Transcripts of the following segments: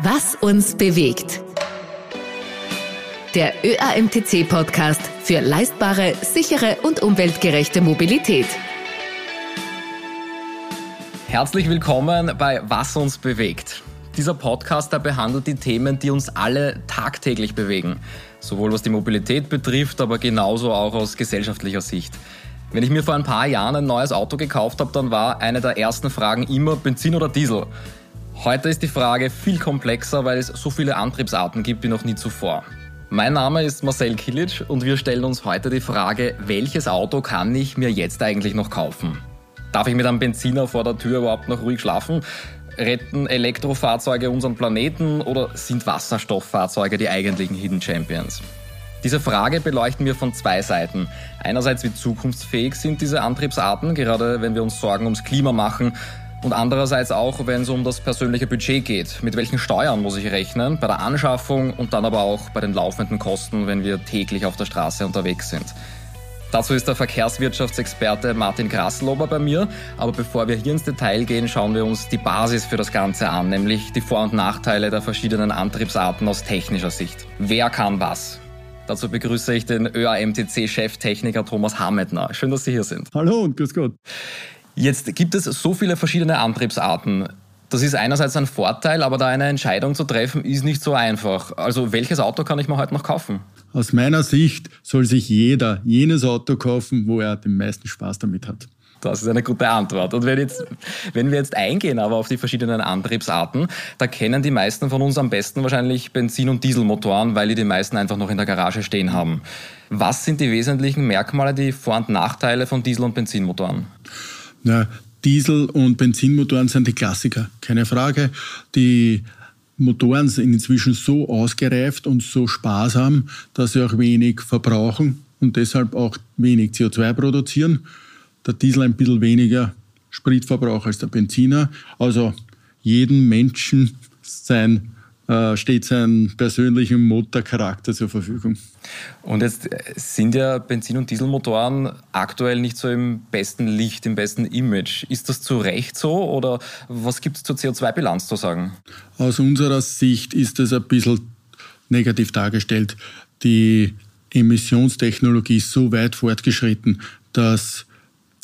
Was uns bewegt. Der ÖAMTC-Podcast für leistbare, sichere und umweltgerechte Mobilität. Herzlich willkommen bei Was uns bewegt. Dieser Podcast der behandelt die Themen, die uns alle tagtäglich bewegen. Sowohl was die Mobilität betrifft, aber genauso auch aus gesellschaftlicher Sicht. Wenn ich mir vor ein paar Jahren ein neues Auto gekauft habe, dann war eine der ersten Fragen immer Benzin oder Diesel. Heute ist die Frage viel komplexer, weil es so viele Antriebsarten gibt wie noch nie zuvor. Mein Name ist Marcel Kilic und wir stellen uns heute die Frage, welches Auto kann ich mir jetzt eigentlich noch kaufen? Darf ich mit einem Benziner vor der Tür überhaupt noch ruhig schlafen? Retten Elektrofahrzeuge unseren Planeten oder sind Wasserstofffahrzeuge die eigentlichen Hidden Champions? Diese Frage beleuchten wir von zwei Seiten. Einerseits, wie zukunftsfähig sind diese Antriebsarten, gerade wenn wir uns Sorgen ums Klima machen, und andererseits auch, wenn es um das persönliche Budget geht. Mit welchen Steuern muss ich rechnen bei der Anschaffung und dann aber auch bei den laufenden Kosten, wenn wir täglich auf der Straße unterwegs sind. Dazu ist der Verkehrswirtschaftsexperte Martin Graslober bei mir. Aber bevor wir hier ins Detail gehen, schauen wir uns die Basis für das Ganze an, nämlich die Vor- und Nachteile der verschiedenen Antriebsarten aus technischer Sicht. Wer kann was? Dazu begrüße ich den ÖAMTC-Cheftechniker Thomas Hametner. Schön, dass Sie hier sind. Hallo und grüß Gott. Jetzt gibt es so viele verschiedene Antriebsarten. Das ist einerseits ein Vorteil, aber da eine Entscheidung zu treffen, ist nicht so einfach. Also welches Auto kann ich mir heute noch kaufen? Aus meiner Sicht soll sich jeder jenes Auto kaufen, wo er den meisten Spaß damit hat. Das ist eine gute Antwort. Und wenn, jetzt, wenn wir jetzt eingehen aber auf die verschiedenen Antriebsarten, da kennen die meisten von uns am besten wahrscheinlich Benzin- und Dieselmotoren, weil die die meisten einfach noch in der Garage stehen haben. Was sind die wesentlichen Merkmale, die Vor- und Nachteile von Diesel- und Benzinmotoren? Na, Diesel- und Benzinmotoren sind die Klassiker, keine Frage. Die Motoren sind inzwischen so ausgereift und so sparsam, dass sie auch wenig verbrauchen und deshalb auch wenig CO2 produzieren. Der Diesel ein bisschen weniger Spritverbrauch als der Benziner. Also jedem Menschen sein steht sein persönlicher Motorcharakter zur Verfügung. Und jetzt äh, sind ja Benzin- und Dieselmotoren aktuell nicht so im besten Licht, im besten Image. Ist das zu Recht so oder was gibt es zur CO2-Bilanz zu sagen? Aus unserer Sicht ist es ein bisschen negativ dargestellt. Die Emissionstechnologie ist so weit fortgeschritten, dass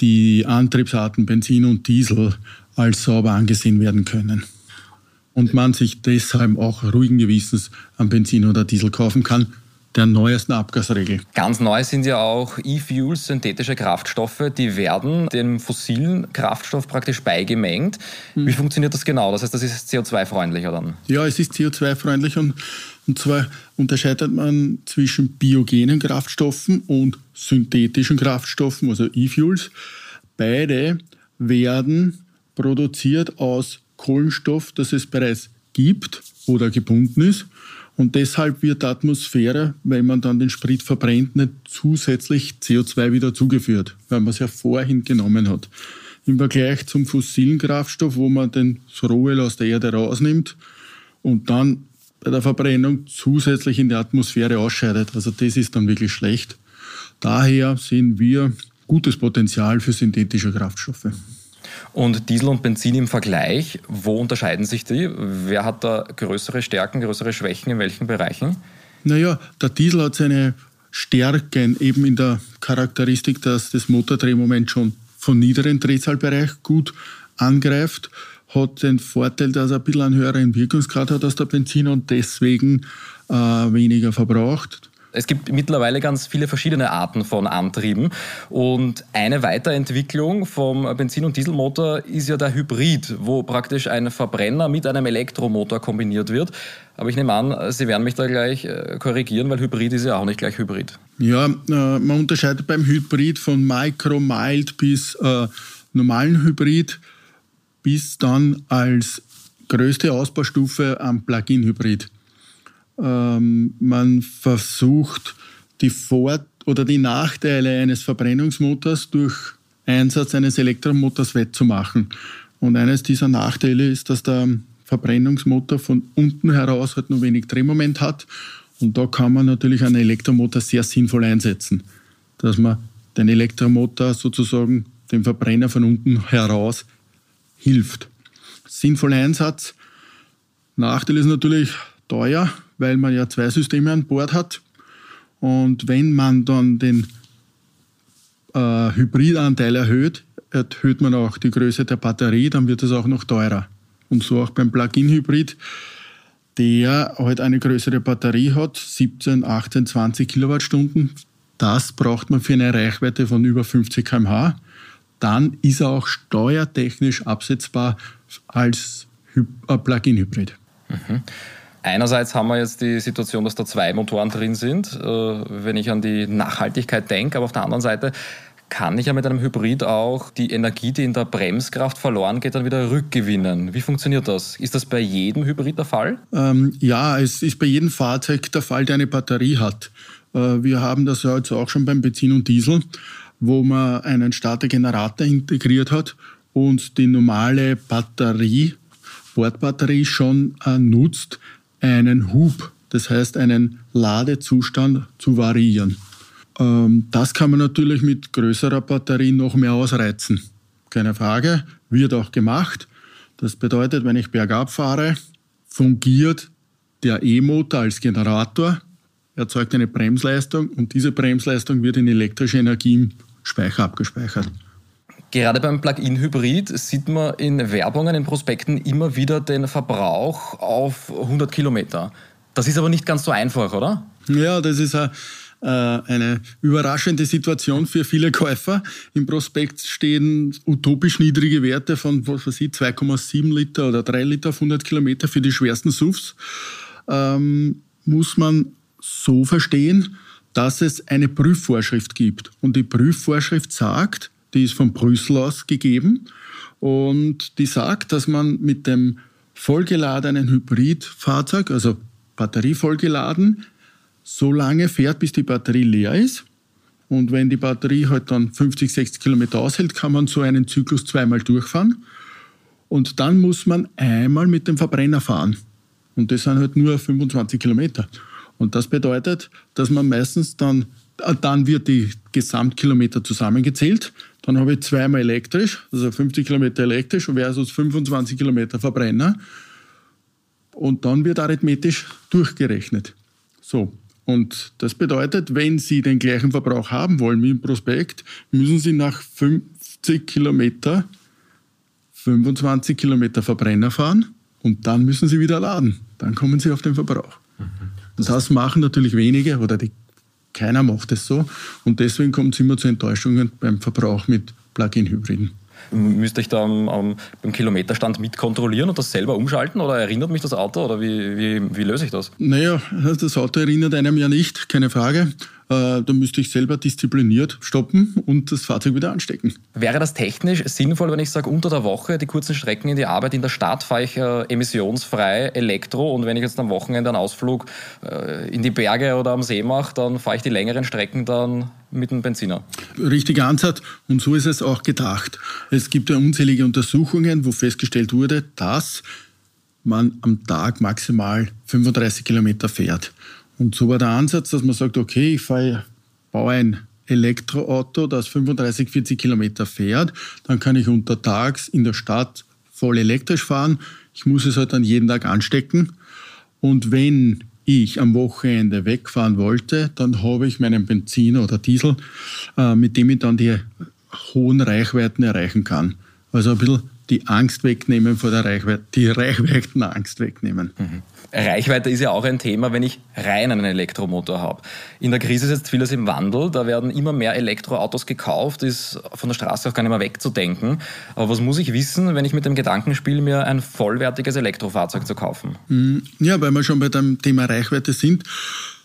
die Antriebsarten Benzin und Diesel als sauber angesehen werden können und man sich deshalb auch ruhigen Gewissens am Benzin oder Diesel kaufen kann, der neuesten Abgasregel. Ganz neu sind ja auch E-Fuels, synthetische Kraftstoffe, die werden dem fossilen Kraftstoff praktisch beigemengt. Wie hm. funktioniert das genau? Das heißt, das ist CO2-freundlicher dann? Ja, es ist CO2-freundlich und, und zwar unterscheidet man zwischen biogenen Kraftstoffen und synthetischen Kraftstoffen, also E-Fuels. Beide werden produziert aus Kohlenstoff, das es bereits gibt oder gebunden ist. Und deshalb wird der Atmosphäre, wenn man dann den Sprit verbrennt, nicht zusätzlich CO2 wieder zugeführt, weil man es ja vorhin genommen hat. Im Vergleich zum fossilen Kraftstoff, wo man den Rohöl aus der Erde rausnimmt und dann bei der Verbrennung zusätzlich in die Atmosphäre ausscheidet. Also das ist dann wirklich schlecht. Daher sehen wir gutes Potenzial für synthetische Kraftstoffe. Und Diesel und Benzin im Vergleich, wo unterscheiden sich die? Wer hat da größere Stärken, größere Schwächen in welchen Bereichen? Naja, der Diesel hat seine Stärken eben in der Charakteristik, dass das Motordrehmoment schon von niederen Drehzahlbereich gut angreift, hat den Vorteil, dass er ein bisschen einen höheren Wirkungsgrad hat als der Benziner und deswegen äh, weniger verbraucht. Es gibt mittlerweile ganz viele verschiedene Arten von Antrieben. Und eine Weiterentwicklung vom Benzin- und Dieselmotor ist ja der Hybrid, wo praktisch ein Verbrenner mit einem Elektromotor kombiniert wird. Aber ich nehme an, Sie werden mich da gleich äh, korrigieren, weil Hybrid ist ja auch nicht gleich Hybrid. Ja, äh, man unterscheidet beim Hybrid von Micro, Mild bis äh, normalen Hybrid bis dann als größte Ausbaustufe am Plug-in-Hybrid. Ähm, man versucht, die Vor- oder die Nachteile eines Verbrennungsmotors durch Einsatz eines Elektromotors wettzumachen. Und eines dieser Nachteile ist, dass der Verbrennungsmotor von unten heraus halt nur wenig Drehmoment hat. Und da kann man natürlich einen Elektromotor sehr sinnvoll einsetzen, dass man den Elektromotor sozusagen dem Verbrenner von unten heraus hilft. Sinnvoller Einsatz Nachteil ist natürlich teuer, weil man ja zwei Systeme an Bord hat. Und wenn man dann den äh, Hybridanteil erhöht, erhöht man auch die Größe der Batterie, dann wird es auch noch teurer. Und so auch beim Plug-in-Hybrid, der halt eine größere Batterie hat, 17, 18, 20 Kilowattstunden. Das braucht man für eine Reichweite von über 50 km/h. Dann ist er auch steuertechnisch absetzbar als äh, Plug-in-Hybrid. Mhm. Einerseits haben wir jetzt die Situation, dass da zwei Motoren drin sind, äh, wenn ich an die Nachhaltigkeit denke, aber auf der anderen Seite kann ich ja mit einem Hybrid auch die Energie, die in der Bremskraft verloren geht, dann wieder rückgewinnen. Wie funktioniert das? Ist das bei jedem Hybrid der Fall? Ähm, ja, es ist bei jedem Fahrzeug der Fall, der eine Batterie hat. Äh, wir haben das ja jetzt auch schon beim Benzin und Diesel, wo man einen Startergenerator integriert hat und die normale Batterie, Bordbatterie schon äh, nutzt, einen Hub, das heißt einen Ladezustand zu variieren. Ähm, das kann man natürlich mit größerer Batterie noch mehr ausreizen. Keine Frage, wird auch gemacht. Das bedeutet, wenn ich bergab fahre, fungiert der E-Motor als Generator, erzeugt eine Bremsleistung und diese Bremsleistung wird in elektrische Energie im Speicher abgespeichert. Gerade beim Plug-in-Hybrid sieht man in Werbungen, in Prospekten immer wieder den Verbrauch auf 100 Kilometer. Das ist aber nicht ganz so einfach, oder? Ja, das ist eine, äh, eine überraschende Situation für viele Käufer. Im Prospekt stehen utopisch niedrige Werte von was weiß ich, 2,7 Liter oder 3 Liter auf 100 Kilometer für die schwersten SUVs. Ähm, muss man so verstehen, dass es eine Prüfvorschrift gibt. Und die Prüfvorschrift sagt, die ist von Brüssel aus gegeben und die sagt, dass man mit dem vollgeladenen Hybridfahrzeug, also Batterie vollgeladen, so lange fährt, bis die Batterie leer ist. Und wenn die Batterie halt dann 50, 60 Kilometer aushält, kann man so einen Zyklus zweimal durchfahren. Und dann muss man einmal mit dem Verbrenner fahren. Und das sind halt nur 25 Kilometer. Und das bedeutet, dass man meistens dann, dann wird die Gesamtkilometer zusammengezählt. Dann habe ich zweimal elektrisch, also 50 Kilometer elektrisch versus 25 Kilometer Verbrenner. Und dann wird arithmetisch durchgerechnet. So. Und das bedeutet, wenn Sie den gleichen Verbrauch haben wollen wie im Prospekt, müssen Sie nach 50 Kilometer 25 Kilometer Verbrenner fahren und dann müssen Sie wieder laden. Dann kommen Sie auf den Verbrauch. Mhm. Das, das machen natürlich wenige oder die keiner macht es so. Und deswegen kommt es immer zu Enttäuschungen beim Verbrauch mit Plug-in-Hybriden. Müsste ich da am, am, beim Kilometerstand mitkontrollieren und das selber umschalten oder erinnert mich das Auto oder wie, wie, wie löse ich das? Naja, das Auto erinnert einem ja nicht, keine Frage. Äh, da müsste ich selber diszipliniert stoppen und das Fahrzeug wieder anstecken. Wäre das technisch sinnvoll, wenn ich sage, unter der Woche die kurzen Strecken in die Arbeit in der Stadt fahre ich äh, emissionsfrei Elektro und wenn ich jetzt am Wochenende einen Ausflug äh, in die Berge oder am See mache, dann fahre ich die längeren Strecken dann mit dem Benziner? Richtiger Ansatz und so ist es auch gedacht. Es gibt ja unzählige Untersuchungen, wo festgestellt wurde, dass man am Tag maximal 35 Kilometer fährt. Und so war der Ansatz, dass man sagt, okay, ich fahre, baue ein Elektroauto, das 35, 40 Kilometer fährt, dann kann ich untertags in der Stadt voll elektrisch fahren. Ich muss es halt dann jeden Tag anstecken. Und wenn ich am Wochenende wegfahren wollte, dann habe ich meinen Benzin oder Diesel, äh, mit dem ich dann die hohen Reichweiten erreichen kann. Also ein bisschen die Angst wegnehmen vor der Reichweite, die Reichweitenangst wegnehmen. Mhm. Reichweite ist ja auch ein Thema, wenn ich rein einen Elektromotor habe. In der Krise ist jetzt vieles im Wandel, da werden immer mehr Elektroautos gekauft, ist von der Straße auch gar nicht mehr wegzudenken. Aber was muss ich wissen, wenn ich mit dem Gedanken spiele, mir ein vollwertiges Elektrofahrzeug zu kaufen? Mhm. Ja, weil wir schon bei dem Thema Reichweite sind,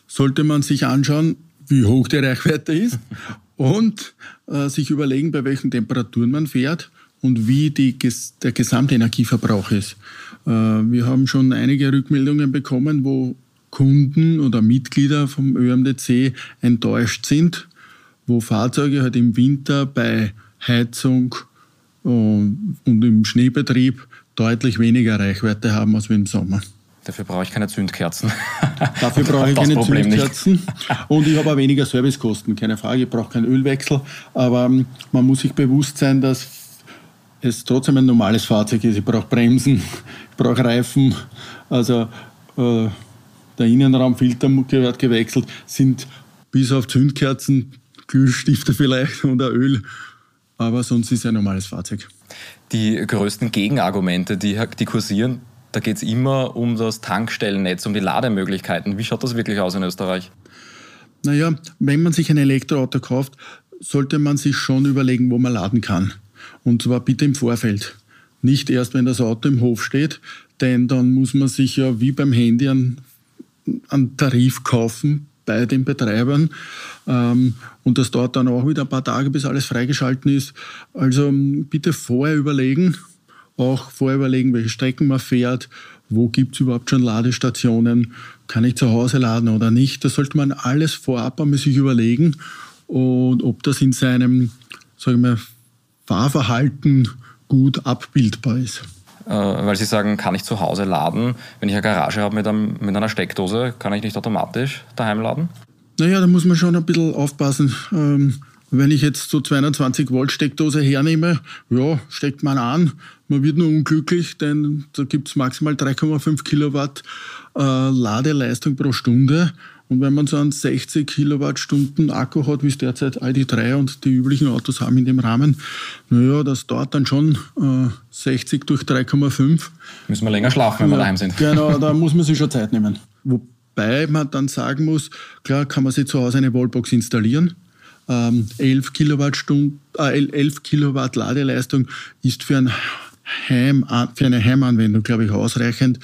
sollte man sich anschauen, wie hoch die Reichweite ist und äh, sich überlegen, bei welchen Temperaturen man fährt und wie die, der Gesamtenergieverbrauch ist. Äh, wir haben schon einige Rückmeldungen bekommen, wo Kunden oder Mitglieder vom ÖMDC enttäuscht sind, wo Fahrzeuge halt im Winter bei Heizung äh, und im Schneebetrieb deutlich weniger Reichweite haben als im Sommer. Dafür brauche ich keine Zündkerzen. Dafür brauche ich keine Problem Zündkerzen. Nicht. Und ich habe auch weniger Servicekosten, keine Frage. Ich brauche keinen Ölwechsel. Aber ähm, man muss sich bewusst sein, dass es trotzdem ein normales Fahrzeug ist. Ich brauche Bremsen, ich brauche Reifen, also äh, der Innenraumfilter gehört gewechselt, sind bis auf Zündkerzen, Glühstifte vielleicht und ein Öl, aber sonst ist es ein normales Fahrzeug. Die größten Gegenargumente, die, die kursieren, da geht es immer um das Tankstellennetz, um die Lademöglichkeiten. Wie schaut das wirklich aus in Österreich? Naja, wenn man sich ein Elektroauto kauft, sollte man sich schon überlegen, wo man laden kann. Und zwar bitte im Vorfeld. Nicht erst, wenn das Auto im Hof steht, denn dann muss man sich ja wie beim Handy einen, einen Tarif kaufen bei den Betreibern. Ähm, und das dauert dann auch wieder ein paar Tage, bis alles freigeschalten ist. Also bitte vorher überlegen, auch vorher überlegen, welche Strecken man fährt, wo gibt es überhaupt schon Ladestationen, kann ich zu Hause laden oder nicht. Das sollte man alles vorab einmal sich überlegen und ob das in seinem, sagen wir, Fahrverhalten gut abbildbar ist. Äh, weil Sie sagen, kann ich zu Hause laden? Wenn ich eine Garage habe mit, einem, mit einer Steckdose, kann ich nicht automatisch daheim laden? Naja, da muss man schon ein bisschen aufpassen. Ähm, wenn ich jetzt so 220 Volt Steckdose hernehme, ja, steckt man an. Man wird nur unglücklich, denn da gibt es maximal 3,5 Kilowatt äh, Ladeleistung pro Stunde. Und wenn man so einen 60 Kilowattstunden Akku hat, wie es derzeit ID3 und die üblichen Autos haben in dem Rahmen, naja, das dauert dann schon äh, 60 durch 3,5. Müssen wir länger schlafen, wenn wir daheim sind. Genau, da muss man sich schon Zeit nehmen. Wobei man dann sagen muss, klar kann man sich zu Hause eine Wallbox installieren. Ähm, 11, Kilowattstunden, äh, 11 Kilowatt Ladeleistung ist für, ein Heim, für eine Heimanwendung, glaube ich, ausreichend.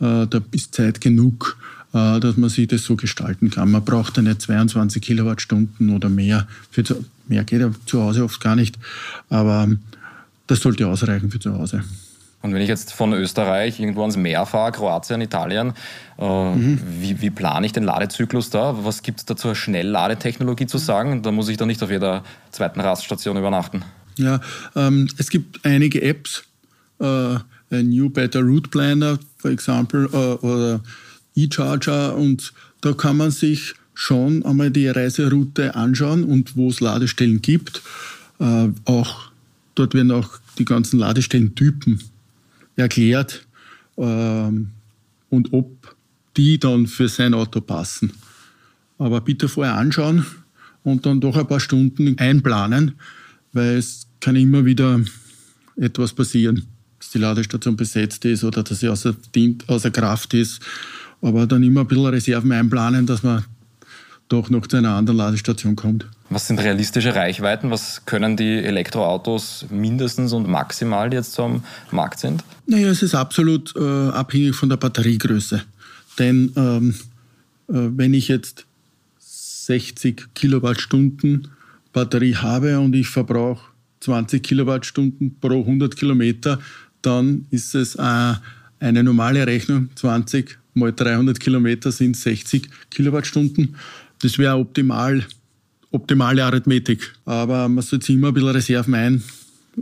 Äh, da ist Zeit genug dass man sich das so gestalten kann. Man braucht ja nicht 22 Kilowattstunden oder mehr. Für zu, mehr geht ja zu Hause oft gar nicht, aber das sollte ausreichen für zu Hause. Und wenn ich jetzt von Österreich irgendwo ans Meer fahre, Kroatien, Italien, äh, mhm. wie, wie plane ich den Ladezyklus da? Was gibt es da zur Schnellladetechnologie zu sagen? Da muss ich dann nicht auf jeder zweiten Raststation übernachten. Ja, ähm, es gibt einige Apps, äh, New Better Route Planner, for example, äh, oder E-Charger und da kann man sich schon einmal die Reiseroute anschauen und wo es Ladestellen gibt. Äh, auch dort werden auch die ganzen Ladestellentypen erklärt ähm, und ob die dann für sein Auto passen. Aber bitte vorher anschauen und dann doch ein paar Stunden einplanen, weil es kann immer wieder etwas passieren, dass die Ladestation besetzt ist oder dass sie außer, außer Kraft ist aber dann immer ein bisschen Reserven einplanen, dass man doch noch zu einer anderen Ladestation kommt. Was sind realistische Reichweiten? Was können die Elektroautos mindestens und maximal die jetzt zum Markt sind? Naja, es ist absolut äh, abhängig von der Batteriegröße. Denn ähm, äh, wenn ich jetzt 60 Kilowattstunden Batterie habe und ich verbrauche 20 Kilowattstunden pro 100 Kilometer, dann ist es äh, eine normale Rechnung, 20 mal 300 Kilometer sind 60 Kilowattstunden. Das wäre optimal, optimale Arithmetik. Aber man sollte immer ein bisschen Reserven ein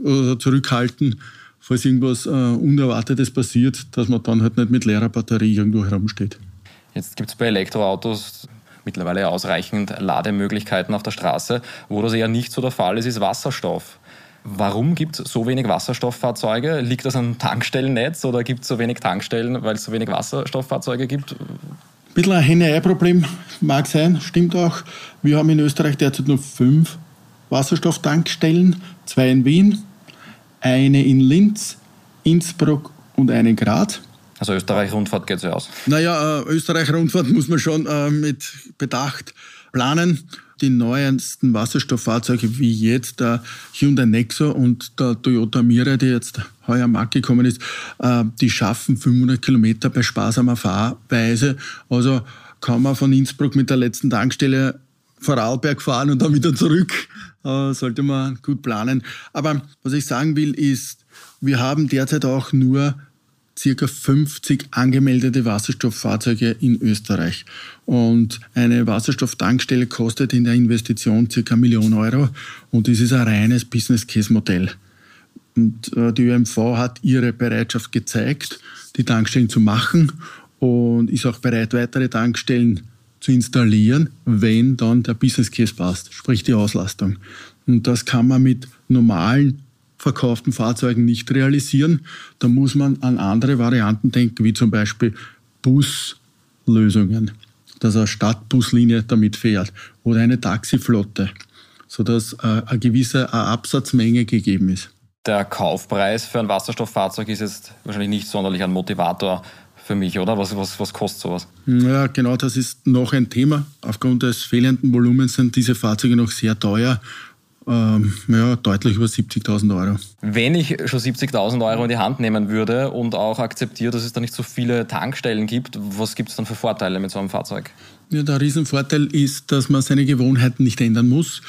oder zurückhalten, falls irgendwas äh, Unerwartetes passiert, dass man dann halt nicht mit leerer Batterie irgendwo herumsteht. Jetzt gibt es bei Elektroautos mittlerweile ausreichend Lademöglichkeiten auf der Straße. Wo das eher nicht so der Fall ist, ist Wasserstoff. Warum gibt es so wenig Wasserstofffahrzeuge? Liegt das am Tankstellennetz oder gibt es so wenig Tankstellen, weil es so wenig Wasserstofffahrzeuge gibt? Ein bisschen ein Henne-Ei-Problem mag sein, stimmt auch. Wir haben in Österreich derzeit nur fünf Wasserstofftankstellen, zwei in Wien, eine in Linz, Innsbruck und eine in Graz. Also Österreich-Rundfahrt geht so aus? Naja, äh, Österreich-Rundfahrt muss man schon äh, mit Bedacht planen die neuesten Wasserstofffahrzeuge wie jetzt der Hyundai Nexo und der Toyota Mirai, die jetzt heuer am Markt gekommen ist, äh, die schaffen 500 Kilometer bei sparsamer Fahrweise. Also kann man von Innsbruck mit der letzten Tankstelle Vorarlberg fahren und dann wieder zurück. Äh, sollte man gut planen. Aber was ich sagen will, ist, wir haben derzeit auch nur circa 50 angemeldete Wasserstofffahrzeuge in Österreich. Und eine Wasserstofftankstelle kostet in der Investition circa eine Million Euro und das ist ein reines Business Case Modell. Und äh, die ÖMV hat ihre Bereitschaft gezeigt, die Tankstellen zu machen und ist auch bereit, weitere Tankstellen zu installieren, wenn dann der Business Case passt, sprich die Auslastung. Und das kann man mit normalen verkauften Fahrzeugen nicht realisieren. Da muss man an andere Varianten denken, wie zum Beispiel Buslösungen, dass eine Stadtbuslinie damit fährt oder eine Taxiflotte, sodass äh, eine gewisse Absatzmenge gegeben ist. Der Kaufpreis für ein Wasserstofffahrzeug ist jetzt wahrscheinlich nicht sonderlich ein Motivator für mich, oder? Was, was, was kostet sowas? Ja, genau, das ist noch ein Thema. Aufgrund des fehlenden Volumens sind diese Fahrzeuge noch sehr teuer. Ähm, ja, deutlich über 70.000 Euro. Wenn ich schon 70.000 Euro in die Hand nehmen würde und auch akzeptiere, dass es da nicht so viele Tankstellen gibt, was gibt es dann für Vorteile mit so einem Fahrzeug? Ja, der Riesenvorteil ist, dass man seine Gewohnheiten nicht ändern muss.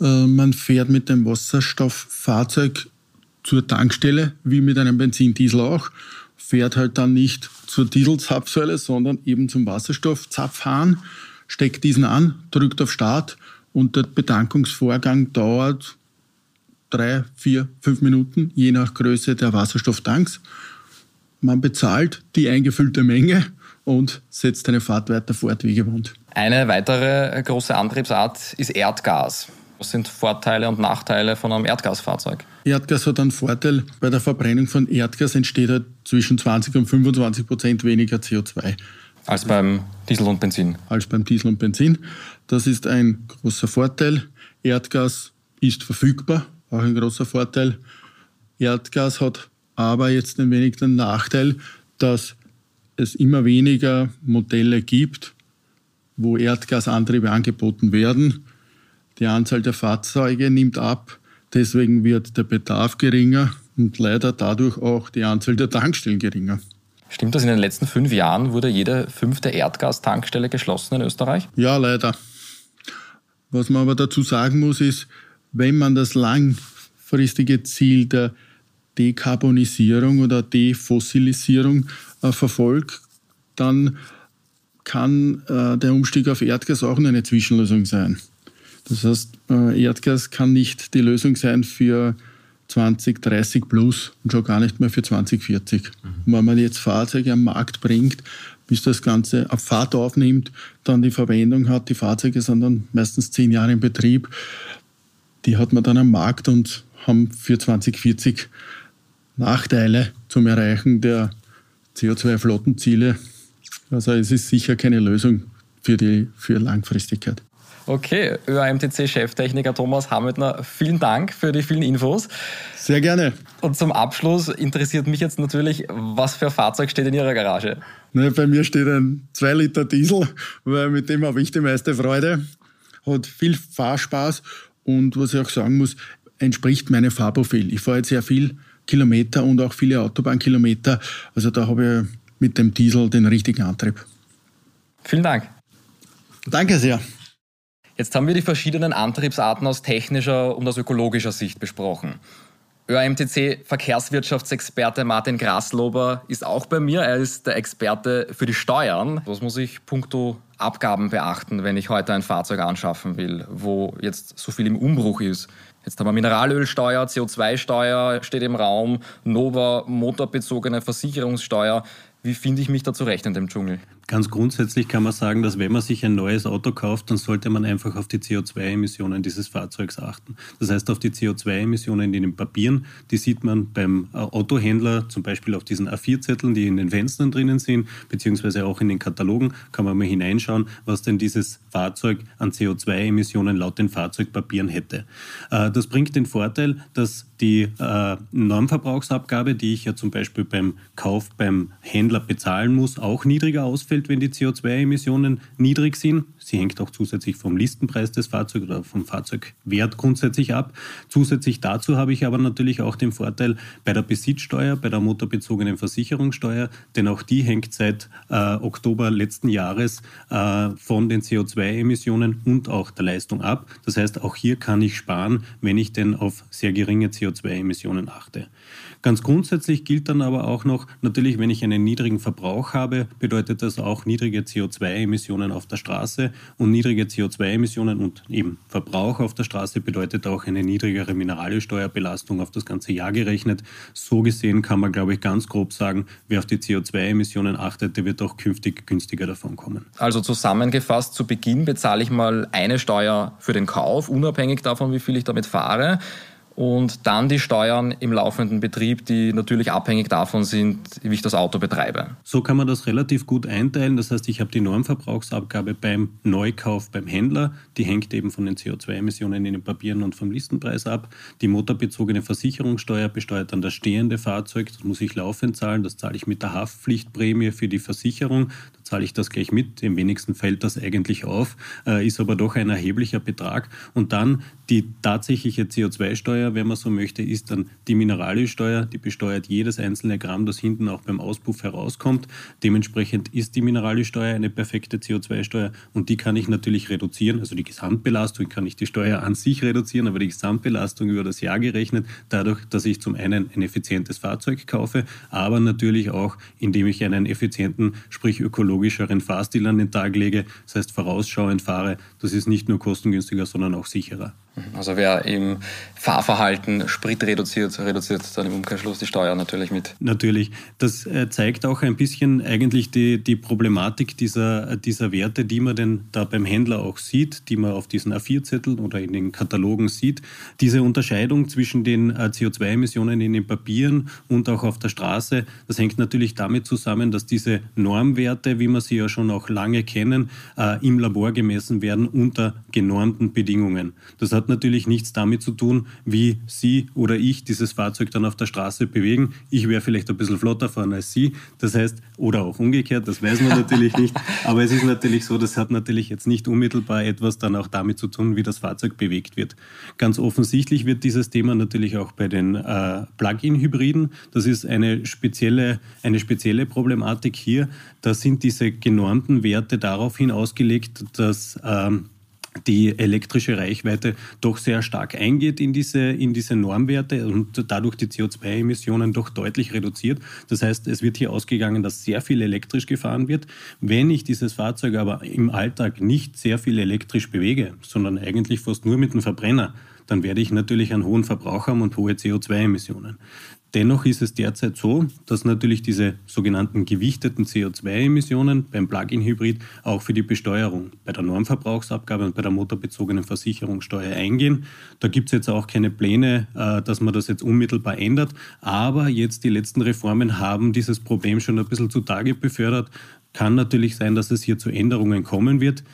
Äh, man fährt mit dem Wasserstofffahrzeug zur Tankstelle, wie mit einem Benzin-Diesel auch, fährt halt dann nicht zur Dieselzapfsäule, sondern eben zum Wasserstoffzapfhahn, steckt diesen an, drückt auf Start und der Bedankungsvorgang dauert drei, vier, fünf Minuten, je nach Größe der Wasserstofftanks. Man bezahlt die eingefüllte Menge und setzt eine Fahrt weiter fort wie gewohnt. Eine weitere große Antriebsart ist Erdgas. Was sind Vorteile und Nachteile von einem Erdgasfahrzeug? Erdgas hat einen Vorteil. Bei der Verbrennung von Erdgas entsteht halt zwischen 20 und 25 Prozent weniger CO2. Als beim Diesel und Benzin. Als beim Diesel und Benzin. Das ist ein großer Vorteil. Erdgas ist verfügbar, auch ein großer Vorteil. Erdgas hat aber jetzt ein wenig den Nachteil, dass es immer weniger Modelle gibt, wo Erdgasantriebe angeboten werden. Die Anzahl der Fahrzeuge nimmt ab, deswegen wird der Bedarf geringer und leider dadurch auch die Anzahl der Tankstellen geringer. Stimmt das, in den letzten fünf Jahren wurde jede fünfte Erdgastankstelle geschlossen in Österreich? Ja, leider. Was man aber dazu sagen muss, ist, wenn man das langfristige Ziel der Dekarbonisierung oder Defossilisierung äh, verfolgt, dann kann äh, der Umstieg auf Erdgas auch nur eine Zwischenlösung sein. Das heißt, äh, Erdgas kann nicht die Lösung sein für 2030 plus und schon gar nicht mehr für 2040. Mhm. Wenn man jetzt Fahrzeuge am Markt bringt, bis das Ganze auf Fahrt aufnimmt, dann die Verwendung hat, die Fahrzeuge sind dann meistens zehn Jahre in Betrieb, die hat man dann am Markt und haben für 2040 Nachteile zum Erreichen der CO2-Flottenziele. Also es ist sicher keine Lösung für die für Langfristigkeit. Okay, ÖAMTC-Cheftechniker Thomas Hametner, vielen Dank für die vielen Infos. Sehr gerne. Und zum Abschluss interessiert mich jetzt natürlich, was für ein Fahrzeug steht in Ihrer Garage? Ne, bei mir steht ein 2 Liter Diesel, weil mit dem habe ich die meiste Freude. Hat viel Fahrspaß und was ich auch sagen muss, entspricht meinem Fahrprofil. Ich fahre jetzt sehr viel Kilometer und auch viele Autobahnkilometer. Also da habe ich mit dem Diesel den richtigen Antrieb. Vielen Dank. Danke sehr. Jetzt haben wir die verschiedenen Antriebsarten aus technischer und aus ökologischer Sicht besprochen. ÖAMTC Verkehrswirtschaftsexperte Martin Graslober ist auch bei mir. Er ist der Experte für die Steuern. Was muss ich puncto Abgaben beachten, wenn ich heute ein Fahrzeug anschaffen will, wo jetzt so viel im Umbruch ist? Jetzt haben wir Mineralölsteuer, CO2-Steuer steht im Raum, Nova motorbezogene Versicherungssteuer. Wie finde ich mich da zurecht in dem Dschungel? Ganz grundsätzlich kann man sagen, dass wenn man sich ein neues Auto kauft, dann sollte man einfach auf die CO2-Emissionen dieses Fahrzeugs achten. Das heißt, auf die CO2-Emissionen in den Papieren, die sieht man beim äh, Autohändler, zum Beispiel auf diesen A4-Zetteln, die in den Fenstern drinnen sind, beziehungsweise auch in den Katalogen, kann man mal hineinschauen, was denn dieses Fahrzeug an CO2-Emissionen laut den Fahrzeugpapieren hätte. Äh, das bringt den Vorteil, dass die äh, Normverbrauchsabgabe, die ich ja zum Beispiel beim Kauf beim Händler bezahlen muss, auch niedriger ausfällt darstellt, wenn die CO2-Emissionen niedrig sind. Sie hängt auch zusätzlich vom Listenpreis des Fahrzeugs oder vom Fahrzeugwert grundsätzlich ab. Zusätzlich dazu habe ich aber natürlich auch den Vorteil bei der Besitzsteuer, bei der motorbezogenen Versicherungssteuer, denn auch die hängt seit äh, Oktober letzten Jahres äh, von den CO2-Emissionen und auch der Leistung ab. Das heißt, auch hier kann ich sparen, wenn ich denn auf sehr geringe CO2-Emissionen achte. Ganz grundsätzlich gilt dann aber auch noch, natürlich, wenn ich einen niedrigen Verbrauch habe, bedeutet das auch niedrige CO2-Emissionen auf der Straße und niedrige CO2-Emissionen und eben Verbrauch auf der Straße bedeutet auch eine niedrigere Mineralsteuerbelastung auf das ganze Jahr gerechnet. So gesehen kann man, glaube ich, ganz grob sagen, wer auf die CO2-Emissionen achtet, der wird auch künftig günstiger davon kommen. Also zusammengefasst, zu Beginn bezahle ich mal eine Steuer für den Kauf, unabhängig davon, wie viel ich damit fahre. Und dann die Steuern im laufenden Betrieb, die natürlich abhängig davon sind, wie ich das Auto betreibe. So kann man das relativ gut einteilen. Das heißt, ich habe die Normverbrauchsabgabe beim Neukauf beim Händler, die hängt eben von den CO2-Emissionen in den Papieren und vom Listenpreis ab. Die motorbezogene Versicherungssteuer besteuert dann das stehende Fahrzeug, das muss ich laufend zahlen, das zahle ich mit der Haftpflichtprämie für die Versicherung zahle ich das gleich mit. Im wenigsten fällt das eigentlich auf, äh, ist aber doch ein erheblicher Betrag. Und dann die tatsächliche CO2-Steuer, wenn man so möchte, ist dann die Mineralölsteuer. Die besteuert jedes einzelne Gramm, das hinten auch beim Auspuff herauskommt. Dementsprechend ist die Mineralölsteuer eine perfekte CO2-Steuer und die kann ich natürlich reduzieren. Also die Gesamtbelastung kann ich die Steuer an sich reduzieren, aber die Gesamtbelastung über das Jahr gerechnet, dadurch, dass ich zum einen ein effizientes Fahrzeug kaufe, aber natürlich auch, indem ich einen effizienten, sprich ökologischen ökologischeren Fahrstil an den Tag lege, das heißt vorausschauend fahre, das ist nicht nur kostengünstiger, sondern auch sicherer. Also wer im Fahrverhalten Sprit reduziert, reduziert dann im Umkehrschluss die Steuer natürlich mit. Natürlich. Das äh, zeigt auch ein bisschen eigentlich die, die Problematik dieser, dieser Werte, die man denn da beim Händler auch sieht, die man auf diesen A4-Zetteln oder in den Katalogen sieht. Diese Unterscheidung zwischen den äh, CO2-Emissionen in den Papieren und auch auf der Straße, das hängt natürlich damit zusammen, dass diese Normwerte, wie wir sie ja schon auch lange kennen, äh, im Labor gemessen werden unter genormten Bedingungen. Das hat natürlich nichts damit zu tun, wie Sie oder ich dieses Fahrzeug dann auf der Straße bewegen. Ich wäre vielleicht ein bisschen flotter fahren als Sie. Das heißt, oder auch umgekehrt, das weiß man natürlich nicht. Aber es ist natürlich so, das hat natürlich jetzt nicht unmittelbar etwas dann auch damit zu tun, wie das Fahrzeug bewegt wird. Ganz offensichtlich wird dieses Thema natürlich auch bei den äh, Plug-in-Hybriden. Das ist eine spezielle, eine spezielle Problematik hier. Da sind diese genormten Werte daraufhin ausgelegt, dass ähm, die elektrische Reichweite doch sehr stark eingeht in diese, in diese Normwerte und dadurch die CO2-Emissionen doch deutlich reduziert. Das heißt, es wird hier ausgegangen, dass sehr viel elektrisch gefahren wird. Wenn ich dieses Fahrzeug aber im Alltag nicht sehr viel elektrisch bewege, sondern eigentlich fast nur mit dem Verbrenner, dann werde ich natürlich einen hohen Verbrauch haben und hohe CO2-Emissionen. Dennoch ist es derzeit so, dass natürlich diese sogenannten gewichteten CO2-Emissionen beim Plug-in-Hybrid auch für die Besteuerung bei der Normverbrauchsabgabe und bei der motorbezogenen Versicherungssteuer eingehen. Da gibt es jetzt auch keine Pläne, äh, dass man das jetzt unmittelbar ändert. Aber jetzt die letzten Reformen haben dieses Problem schon ein bisschen zutage befördert. Kann natürlich sein, dass es hier zu Änderungen kommen wird.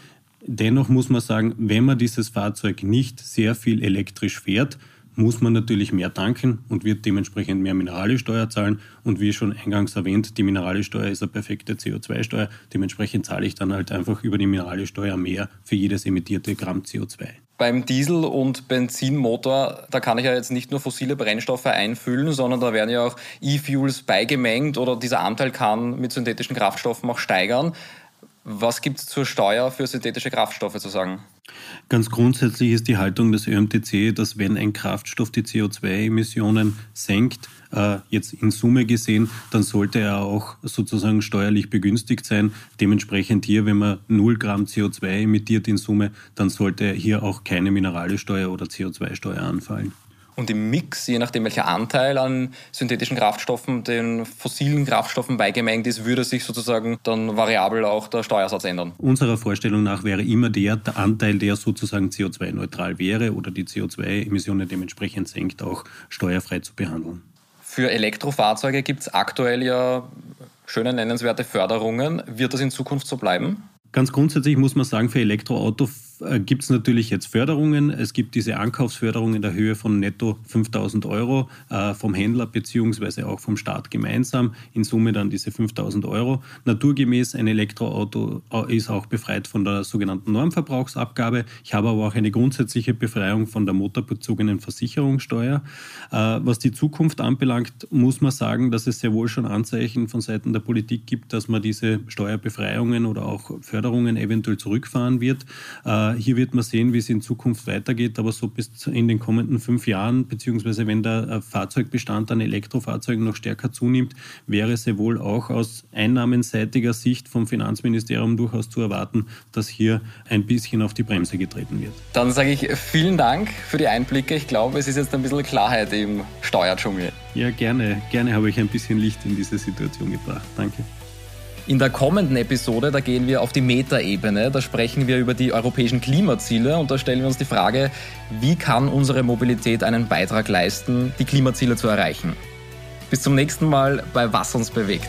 Dennoch muss man sagen, wenn man dieses Fahrzeug nicht sehr viel elektrisch fährt, muss man natürlich mehr tanken und wird dementsprechend mehr Mineralsteuer zahlen. Und wie schon eingangs erwähnt, die Mineralsteuer ist eine perfekte CO2-Steuer. Dementsprechend zahle ich dann halt einfach über die Mineralsteuer mehr für jedes emittierte Gramm CO2. Beim Diesel- und Benzinmotor, da kann ich ja jetzt nicht nur fossile Brennstoffe einfüllen, sondern da werden ja auch E-Fuels beigemengt oder dieser Anteil kann mit synthetischen Kraftstoffen auch steigern. Was gibt es zur Steuer für synthetische Kraftstoffe zu sagen? Ganz grundsätzlich ist die Haltung des ÖMTC, dass wenn ein Kraftstoff die CO2-Emissionen senkt, äh, jetzt in Summe gesehen, dann sollte er auch sozusagen steuerlich begünstigt sein. Dementsprechend hier, wenn man 0 Gramm CO2 emittiert in Summe, dann sollte hier auch keine Mineralsteuer oder CO2-Steuer anfallen. Und im Mix, je nachdem welcher Anteil an synthetischen Kraftstoffen den fossilen Kraftstoffen beigemengt ist, würde sich sozusagen dann variabel auch der Steuersatz ändern. Unserer Vorstellung nach wäre immer der, der Anteil, der sozusagen CO2-neutral wäre oder die CO2-Emissionen dementsprechend senkt, auch steuerfrei zu behandeln. Für Elektrofahrzeuge gibt es aktuell ja schöne nennenswerte Förderungen. Wird das in Zukunft so bleiben? Ganz grundsätzlich muss man sagen, für Elektroauto gibt es natürlich jetzt Förderungen. Es gibt diese Ankaufsförderung in der Höhe von netto 5000 Euro äh, vom Händler beziehungsweise auch vom Staat gemeinsam. In Summe dann diese 5000 Euro. Naturgemäß ein Elektroauto äh, ist auch befreit von der sogenannten Normverbrauchsabgabe. Ich habe aber auch eine grundsätzliche Befreiung von der motorbezogenen Versicherungssteuer. Äh, was die Zukunft anbelangt, muss man sagen, dass es sehr wohl schon Anzeichen von Seiten der Politik gibt, dass man diese Steuerbefreiungen oder auch Förderungen eventuell zurückfahren wird. Äh, hier wird man sehen, wie es in Zukunft weitergeht, aber so bis in den kommenden fünf Jahren, beziehungsweise wenn der äh, Fahrzeugbestand an Elektrofahrzeugen noch stärker zunimmt, wäre sehr wohl auch aus einnahmenseitiger Sicht vom Finanzministerium durchaus zu erwarten, dass hier ein bisschen auf die Bremse getreten wird. Dann sage ich vielen Dank für die Einblicke. Ich glaube, es ist jetzt ein bisschen Klarheit im Steuerdschungel. Ja, gerne. Gerne habe ich ein bisschen Licht in diese Situation gebracht. Danke. In der kommenden Episode, da gehen wir auf die Metaebene, da sprechen wir über die europäischen Klimaziele und da stellen wir uns die Frage, wie kann unsere Mobilität einen Beitrag leisten, die Klimaziele zu erreichen. Bis zum nächsten Mal bei Was uns bewegt.